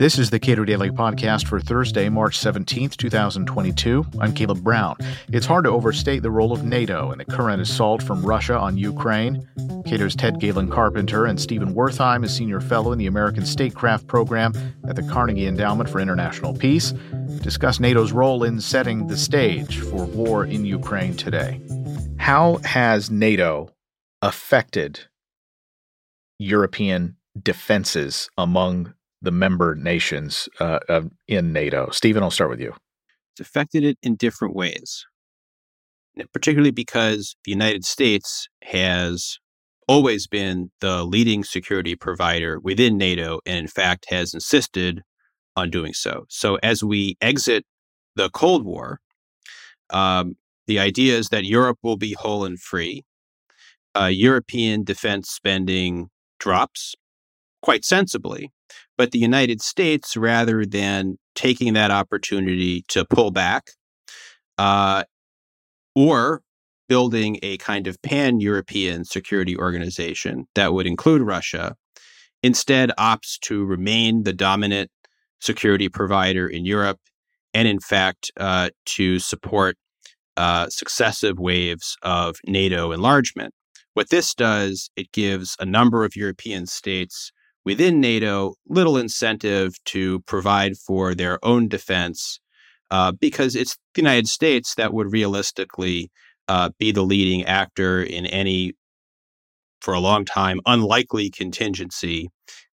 This is the Cato Daily Podcast for Thursday, March 17th, 2022. I'm Caleb Brown. It's hard to overstate the role of NATO in the current assault from Russia on Ukraine. Cato's Ted Galen Carpenter and Stephen Wertheim is Senior Fellow in the American Statecraft Program at the Carnegie Endowment for International Peace. Discuss NATO's role in setting the stage for war in Ukraine today. How has NATO affected European defenses among the member nations uh, in NATO. Stephen, I'll start with you. It's affected it in different ways, particularly because the United States has always been the leading security provider within NATO and, in fact, has insisted on doing so. So, as we exit the Cold War, um, the idea is that Europe will be whole and free. Uh, European defense spending drops quite sensibly but the United States, rather than taking that opportunity to pull back uh, or building a kind of pan European security organization that would include Russia, instead opts to remain the dominant security provider in Europe and, in fact, uh, to support uh, successive waves of NATO enlargement. What this does, it gives a number of European states within NATO little incentive to provide for their own defense uh, because it's the United States that would realistically uh, be the leading actor in any, for a long time, unlikely contingency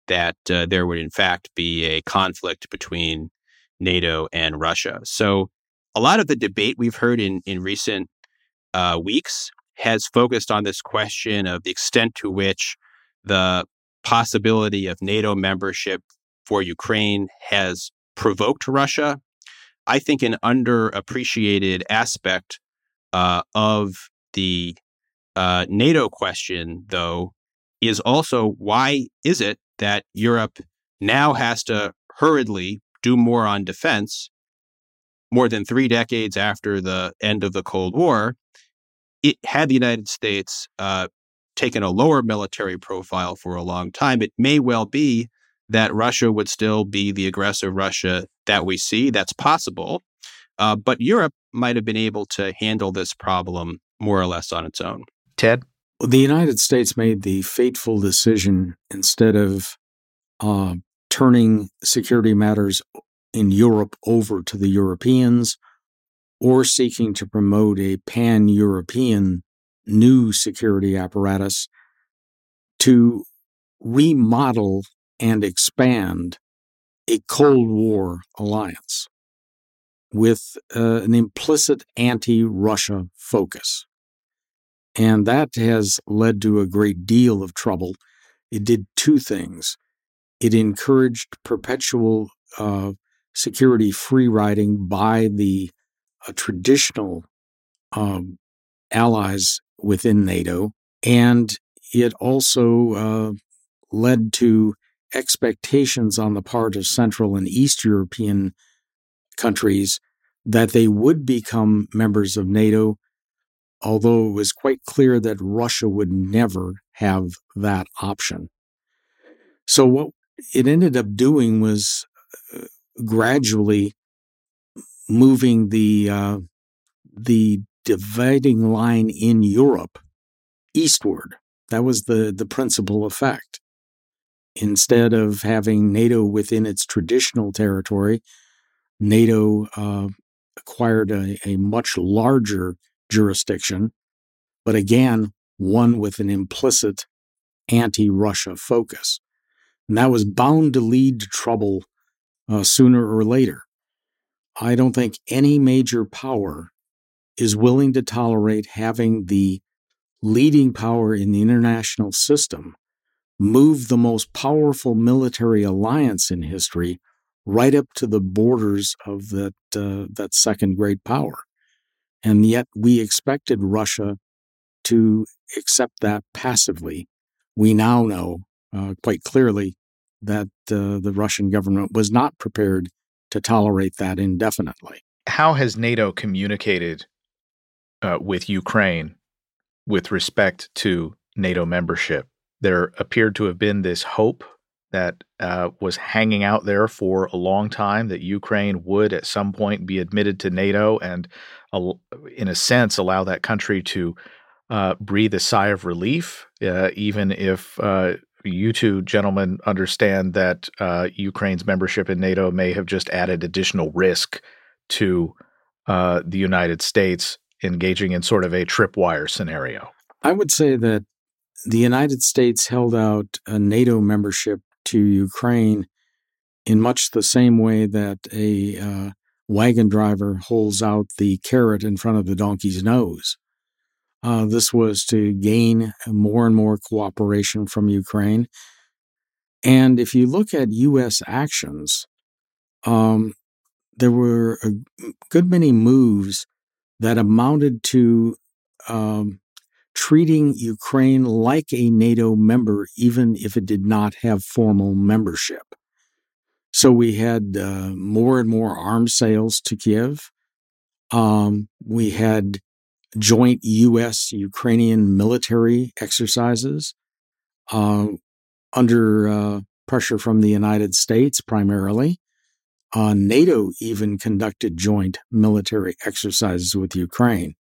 that uh, there would in fact be a conflict between NATO and Russia. So a lot of the debate we've heard in, in recent uh, weeks has focused on this question of the extent to which the possibility of NATO membership for Ukraine has provoked Russia. I think an underappreciated aspect uh, of the uh, NATO question, though, is also why is it that Europe now has to hurriedly do more on defense more than three decades after the end of the Cold War? It had the United States uh, taken a lower military profile for a long time, it may well be that Russia would still be the aggressive Russia that we see. That's possible. Uh, but Europe might have been able to handle this problem more or less on its own. Ted? Well, the United States made the fateful decision instead of uh, turning security matters in Europe over to the Europeans or seeking to promote a pan European new security apparatus to remodel and expand a Cold War alliance with uh, an implicit anti Russia focus. And that has led to a great deal of trouble. It did two things it encouraged perpetual uh, security free riding by the uh, traditional um, allies within NATO, and it also uh, led to expectations on the part of Central and East European countries that they would become members of NATO, although it was quite clear that Russia would never have that option. So, what it ended up doing was uh, gradually moving the uh, the dividing line in Europe eastward. That was the, the principal effect. Instead of having NATO within its traditional territory, NATO uh, acquired a, a much larger jurisdiction, but again, one with an implicit anti Russia focus. And that was bound to lead to trouble uh, sooner or later. I don't think any major power is willing to tolerate having the leading power in the international system move the most powerful military alliance in history right up to the borders of that uh, that second great power. And yet we expected Russia to accept that passively. We now know uh, quite clearly that uh, the Russian government was not prepared to tolerate that indefinitely. How has NATO communicated uh, with Ukraine with respect to NATO membership. There appeared to have been this hope that uh, was hanging out there for a long time that Ukraine would at some point be admitted to NATO and, uh, in a sense, allow that country to uh, breathe a sigh of relief, uh, even if uh, you two gentlemen understand that uh, Ukraine's membership in NATO may have just added additional risk to the United States engaging in sort of a tripwire scenario. I would say that the United States held out a NATO membership to Ukraine in much the same way that a uh, wagon driver holds out the carrot in front of the donkey's nose. Uh, this was to gain more and more cooperation from Ukraine. And if you look at U.S. actions, um, there were a good many moves that amounted to um, treating Ukraine like a NATO member, even if it did not have formal membership. So we had uh, more and more arms sales to Kiev. Um, we had joint U.S. Ukrainian military exercises uh, under uh, pressure from the United States primarily. Uh, NATO even conducted joint military exercises with Ukraine.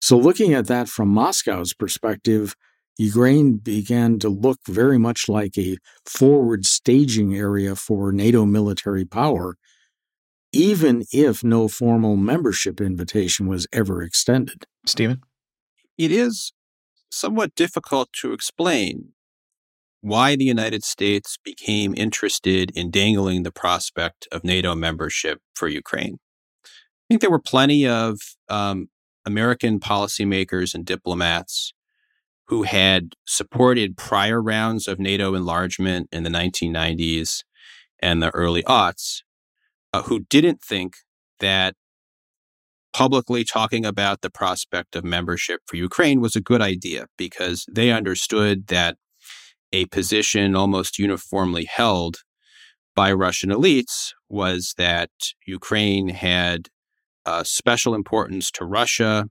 So, looking at that from Moscow's perspective, Ukraine began to look very much like a forward staging area for NATO military power, even if no formal membership invitation was ever extended. Stephen? It is somewhat difficult to explain why the United States became interested in dangling the prospect of NATO membership for Ukraine. I think there were plenty of um, American policymakers and diplomats who had supported prior rounds of NATO enlargement in the 1990s and the early aughts, uh, who didn't think that publicly talking about the prospect of membership for Ukraine was a good idea because they understood that a position almost uniformly held by Russian elites was that Ukraine had uh, special importance to Russia,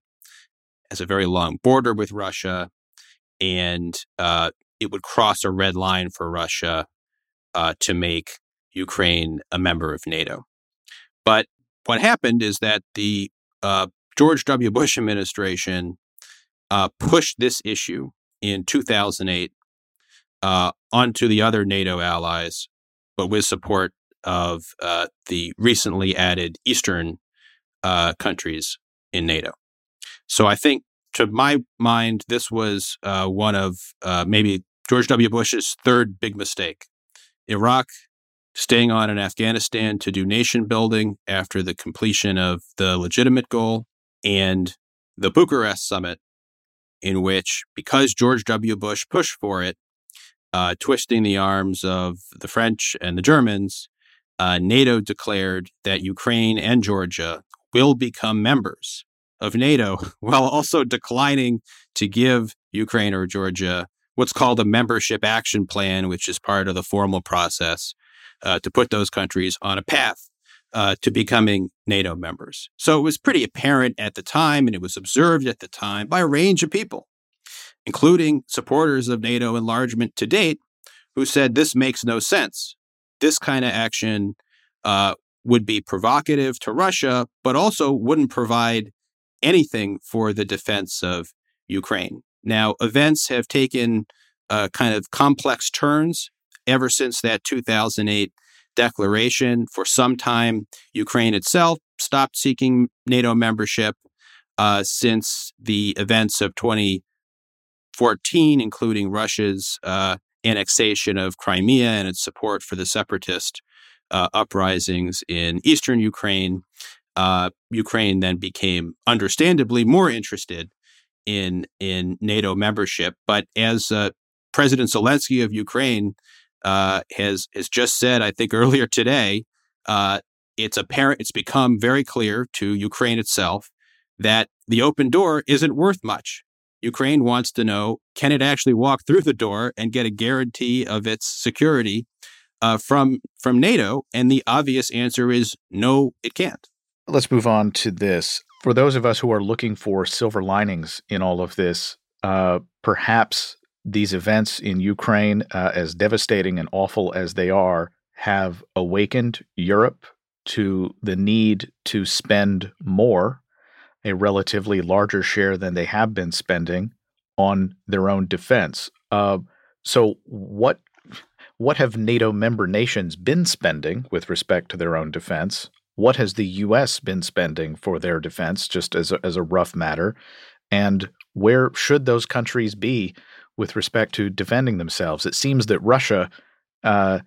has a very long border with Russia, and uh, it would cross a red line for Russia uh, to make Ukraine a member of NATO. But what happened is that the uh, George W. Bush administration uh, pushed this issue in 2008 uh, onto the other NATO allies, but with support of the recently added Eastern uh, countries in NATO. So I think, to my mind, this was uh, one of uh, maybe George W. Bush's third big mistake. Iraq, staying on in Afghanistan to do nation building after the completion of the legitimate goal, and the Bucharest summit, in which, because George W. Bush pushed for it, uh, twisting the arms of the French and the Germans, uh, NATO declared that Ukraine and Georgia will become members of NATO while also declining to give Ukraine or Georgia what's called a membership action plan, which is part of the formal process uh, to put those countries on a path uh, to becoming NATO members. So it was pretty apparent at the time, and it was observed at the time by a range of people, including supporters of NATO enlargement to date, who said this makes no sense. This kind of action uh, would be provocative to Russia, but also wouldn't provide anything for the defense of Ukraine. Now, events have taken uh, kind of complex turns ever since that 2008 declaration. For some time, Ukraine itself stopped seeking NATO membership. Uh, since the events of 2014, including Russia's uh, annexation of Crimea and its support for the separatist uh, uprisings in eastern Ukraine, uh, Ukraine then became understandably more interested in in NATO membership. But as uh, President Zelensky of Ukraine uh, has has just said, I think earlier today, uh, it's apparent it's become very clear to Ukraine itself that the open door isn't worth much. Ukraine wants to know can it actually walk through the door and get a guarantee of its security uh, from from NATO? And the obvious answer is no, it can't. Let's move on to this. For those of us who are looking for silver linings in all of this, uh, perhaps these events in Ukraine, uh, as devastating and awful as they are, have awakened Europe to the need to spend more, a relatively larger share than they have been spending on their own defense. Uh, so, what what have NATO member nations been spending with respect to their own defense? What has the U.S. been spending for their defense, just as a, as a rough matter? And where should those countries be with respect to defending themselves? It seems that Russia, uh,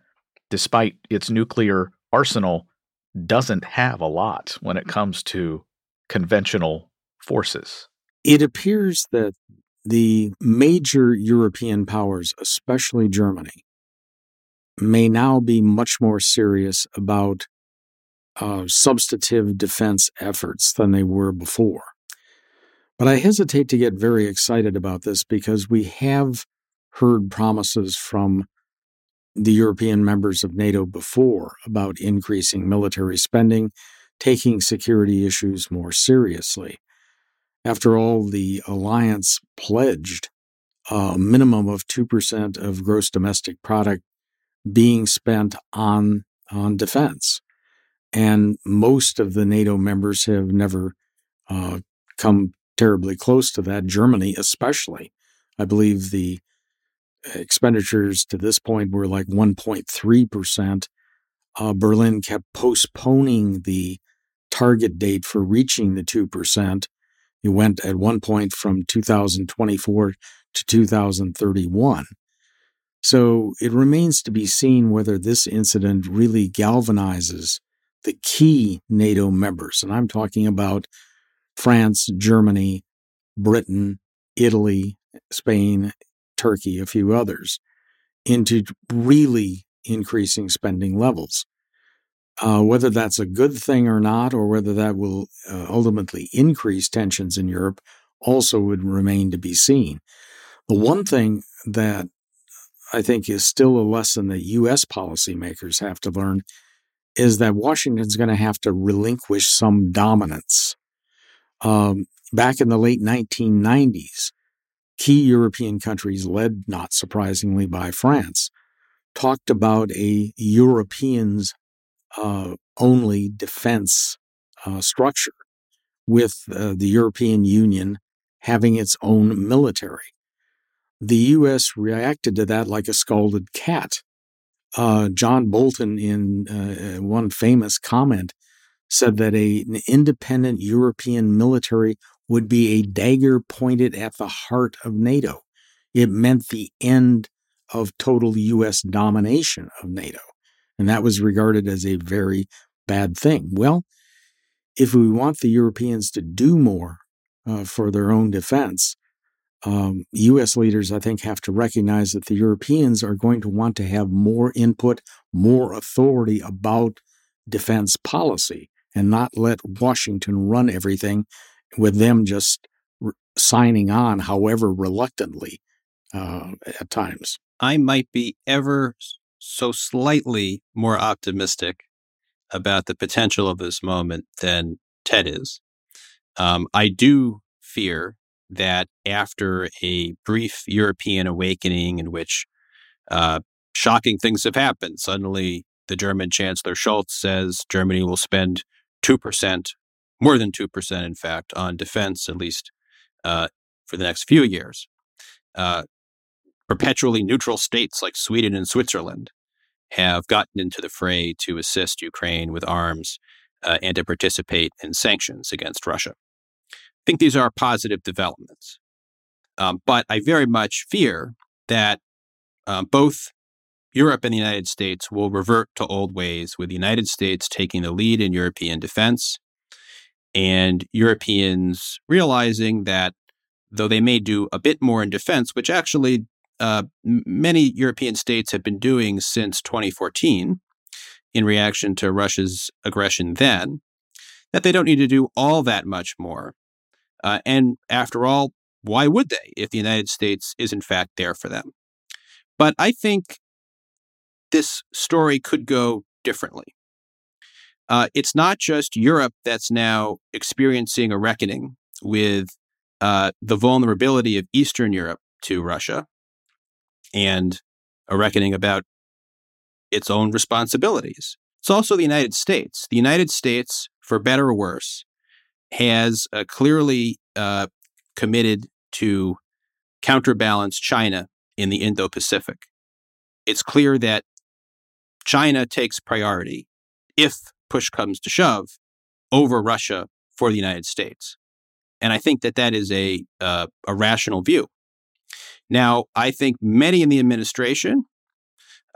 despite its nuclear arsenal, doesn't have a lot when it comes to conventional forces. It appears that the major European powers, especially Germany, may now be much more serious about uh, substantive defense efforts than they were before. But I hesitate to get very excited about this because we have heard promises from the European members of NATO before about increasing military spending, taking security issues more seriously. After all, the alliance pledged a minimum of 2% of gross domestic product being spent on, on defense. And most of the NATO members have never uh, come terribly close to that, Germany especially. I believe the expenditures to this point were like 1.3%. Uh, Berlin kept postponing the target date for reaching the 2%. It went at one point from 2024 to 2031. So it remains to be seen whether this incident really galvanizes the key NATO members. And I'm talking about France, Germany, Britain, Italy, Spain, Turkey, a few others, into really increasing spending levels. Uh, whether that's a good thing or not, or whether that will uh, ultimately increase tensions in Europe, also would remain to be seen. The one thing that I think is still a lesson that U.S. policymakers have to learn is that Washington's going to have to relinquish some dominance. Um, back in the late 1990s, key European countries, led not surprisingly by France, talked about a Europeans uh, only defense uh, structure, with uh, the European Union having its own military. The U.S. reacted to that like a scalded cat. Uh, John Bolton, in uh, one famous comment, said that a, an independent European military would be a dagger pointed at the heart of NATO. It meant the end of total U.S. domination of NATO. And that was regarded as a very bad thing. Well, if we want the Europeans to do more uh, for their own defense, um, U.S. leaders, I think, have to recognize that the Europeans are going to want to have more input, more authority about defense policy, and not let Washington run everything with them just re- signing on, however reluctantly, uh, at times. I might be ever so slightly more optimistic about the potential of this moment than Ted is. Um, I do fear that after a brief European awakening in which uh, shocking things have happened, suddenly the German Chancellor Scholz says Germany will spend 2% more than 2%, in fact, on defense, at least uh, for the next few years. Uh, perpetually neutral states like Sweden and Switzerland have gotten into the fray to assist Ukraine with arms uh, and to participate in sanctions against Russia. I think these are positive developments. Um, but I very much fear that um, both Europe and the United States will revert to old ways, with the United States taking the lead in European defense and Europeans realizing that though they may do a bit more in defense, which actually uh, many European states have been doing since 2014 in reaction to Russia's aggression then, that they don't need to do all that much more. Uh, and after all, why would they if the United States is in fact there for them? But I think this story could go differently. Uh, it's not just Europe that's now experiencing a reckoning with uh, the vulnerability of Eastern Europe to Russia. And a reckoning about its own responsibilities. It's also the United States. The United States, for better or worse, has uh, clearly uh, committed to counterbalance China in the Indo Pacific. It's clear that China takes priority, if push comes to shove, over Russia for the United States. And I think that that is a, uh, a rational view. Now, I think many in the administration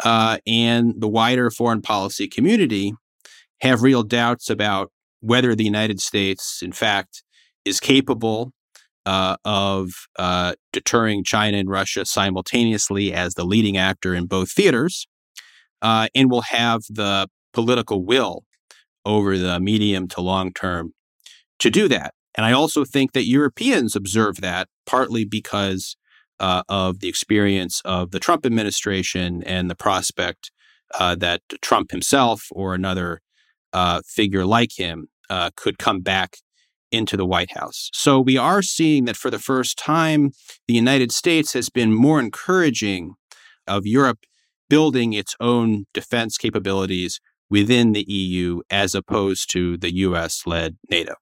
uh, and the wider foreign policy community have real doubts about whether the United States, in fact, is capable uh, of uh, deterring China and Russia simultaneously as the leading actor in both theaters, uh, and will have the political will over the medium to long term to do that. And I also think that Europeans observe that partly because uh, of the experience of the Trump administration and the prospect uh, that Trump himself or another uh, figure like him uh, could come back into the White House. So we are seeing that for the first time, the United States has been more encouraging of Europe building its own defense capabilities within the EU as opposed to the US led NATO.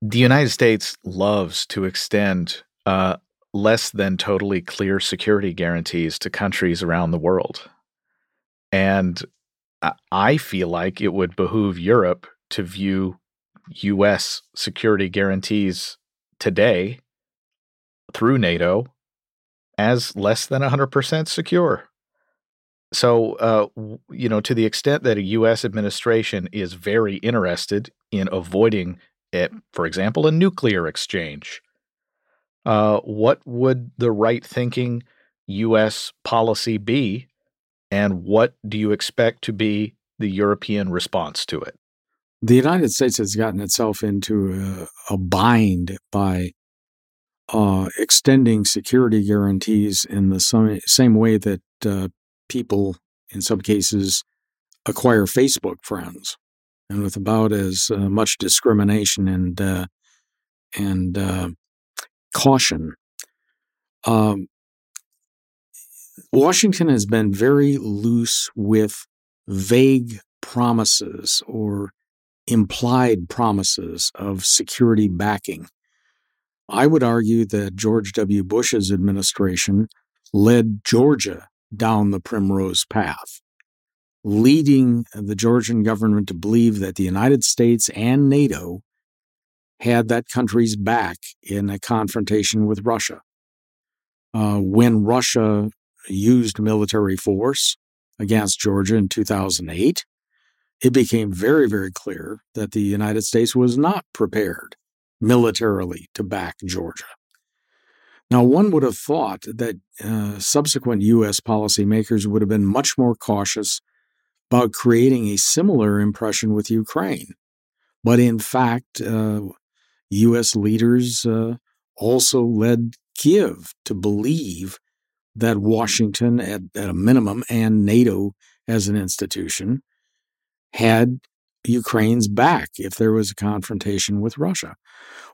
The United States loves to extend uh, less than totally clear security guarantees to countries around the world. And I feel like it would behoove Europe to view US security guarantees today through NATO as less than 100% secure. So, uh, you know, to the extent that a U.S. administration is very interested in avoiding, it, for example, a nuclear exchange, uh, what would the right thinking U.S. policy be? And what do you expect to be the European response to it? The United States has gotten itself into a, a bind by uh, extending security guarantees in the same, same way that uh, people, in some cases, acquire Facebook friends, and with about as uh, much discrimination and uh, and uh, caution. Um, Washington has been very loose with vague promises or implied promises of security backing. I would argue that George W. Bush's administration led Georgia down the primrose path, leading the Georgian government to believe that the United States and NATO had that country's back in a confrontation with Russia. Uh, when Russia used military force against Georgia in 2008, it became very, very clear that the United States was not prepared militarily to back Georgia. Now, one would have thought that uh, subsequent U.S. policymakers would have been much more cautious about creating a similar impression with Ukraine. But in fact, uh, U.S. leaders uh, also led Kiev to believe that Washington, at, at a minimum, and NATO as an institution, had Ukraine's back if there was a confrontation with Russia.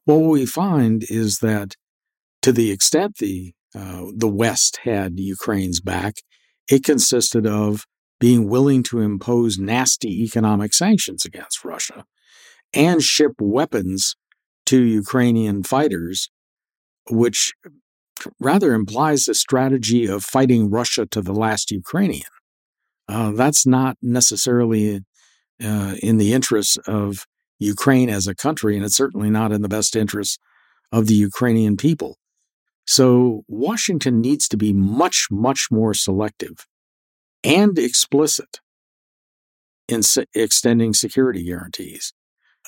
Well, what we find is that to the extent the uh, the West had Ukraine's back, it consisted of being willing to impose nasty economic sanctions against Russia and ship weapons to Ukrainian fighters, which rather implies a strategy of fighting Russia to the last Ukrainian. Uh, that's not necessarily uh, in the interests of Ukraine as a country, and it's certainly not in the best interests of the Ukrainian people. So Washington needs to be much, much more selective and explicit in se- extending security guarantees.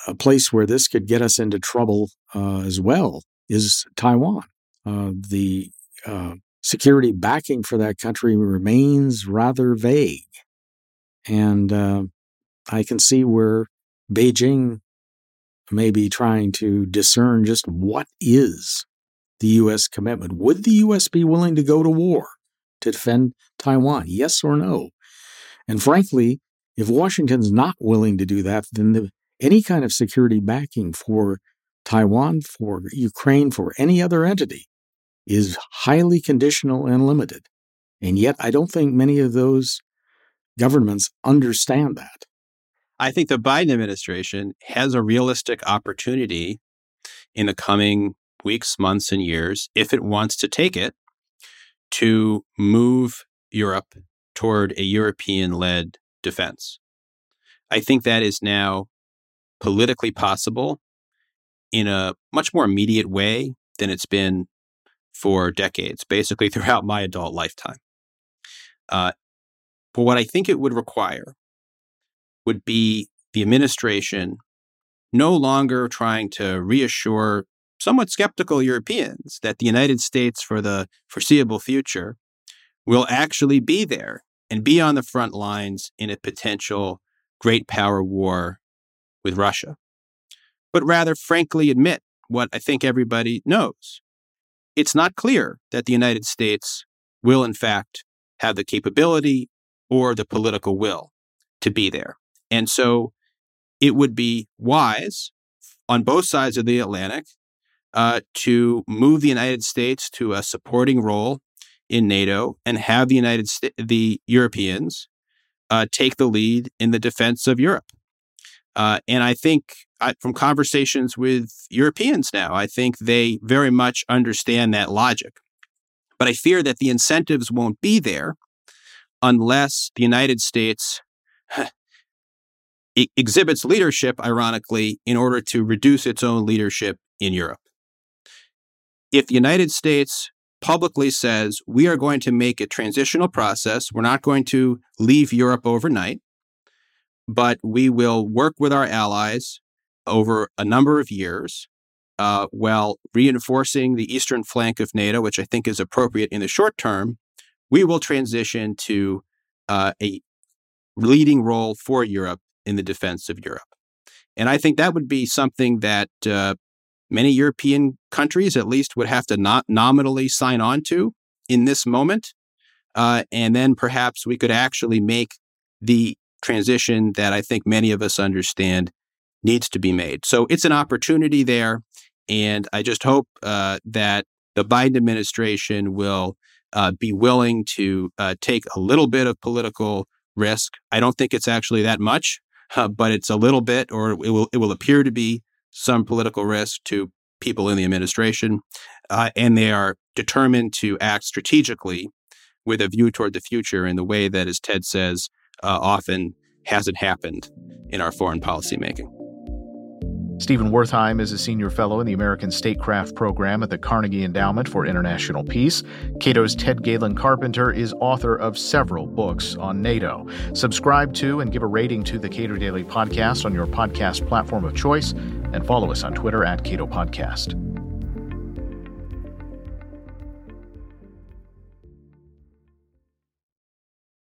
A place where this could get us into trouble uh, as well is Taiwan. Uh, the uh, security backing for that country remains rather vague. And uh, I can see where Beijing may be trying to discern just what is the U.S. commitment. Would the U.S. be willing to go to war to defend Taiwan? Yes or no? And frankly, if Washington's not willing to do that, then the, any kind of security backing for Taiwan, for Ukraine, for any other entity is highly conditional and limited. And yet, I don't think many of those governments understand that. I think the Biden administration has a realistic opportunity in the coming weeks, months, and years, if it wants to take it, to move Europe toward a European led defense. I think that is now politically possible in a much more immediate way than it's been for decades, basically throughout my adult lifetime. Uh, but what I think it would require would be the administration no longer trying to reassure somewhat skeptical Europeans that the United States, for the foreseeable future, will actually be there and be on the front lines in a potential great power war with Russia, but rather frankly admit what I think everybody knows. It's not clear that the United States will, in fact, have the capability or the political will to be there. And so it would be wise on both sides of the Atlantic uh, to move the United States to a supporting role in NATO and have the United States, the Europeans uh, take the lead in the defense of Europe. Uh, and I think I, from conversations with Europeans now, I think they very much understand that logic. But I fear that the incentives won't be there unless the United States exhibits leadership, ironically, in order to reduce its own leadership in Europe. If the United States publicly says we are going to make a transitional process, we're not going to leave Europe overnight, but we will work with our allies over a number of years uh, while reinforcing the eastern flank of NATO, which I think is appropriate in the short term, we will transition to uh, a leading role for Europe in the defense of Europe. And I think that would be something that uh, many European countries, at least, would have to not nominally sign on to in this moment. Uh, and then perhaps we could actually make the transition that I think many of us understand needs to be made. So it's an opportunity there. And I just hope uh, that the Biden administration will uh, be willing to uh, take a little bit of political risk. I don't think it's actually that much, uh, but it's a little bit, or it will it will appear to be some political risk to people in the administration, uh, and they are determined to act strategically with a view toward the future in the way that, as Ted says, uh, often hasn't happened in our foreign policy making. Stephen Wertheim is a senior fellow in the American Statecraft Program at the Carnegie Endowment for International Peace. Cato's Ted Galen Carpenter is author of several books on NATO. Subscribe to and give a rating to the Cato Daily Podcast on your podcast platform of choice, and follow us on Twitter at Cato Podcast.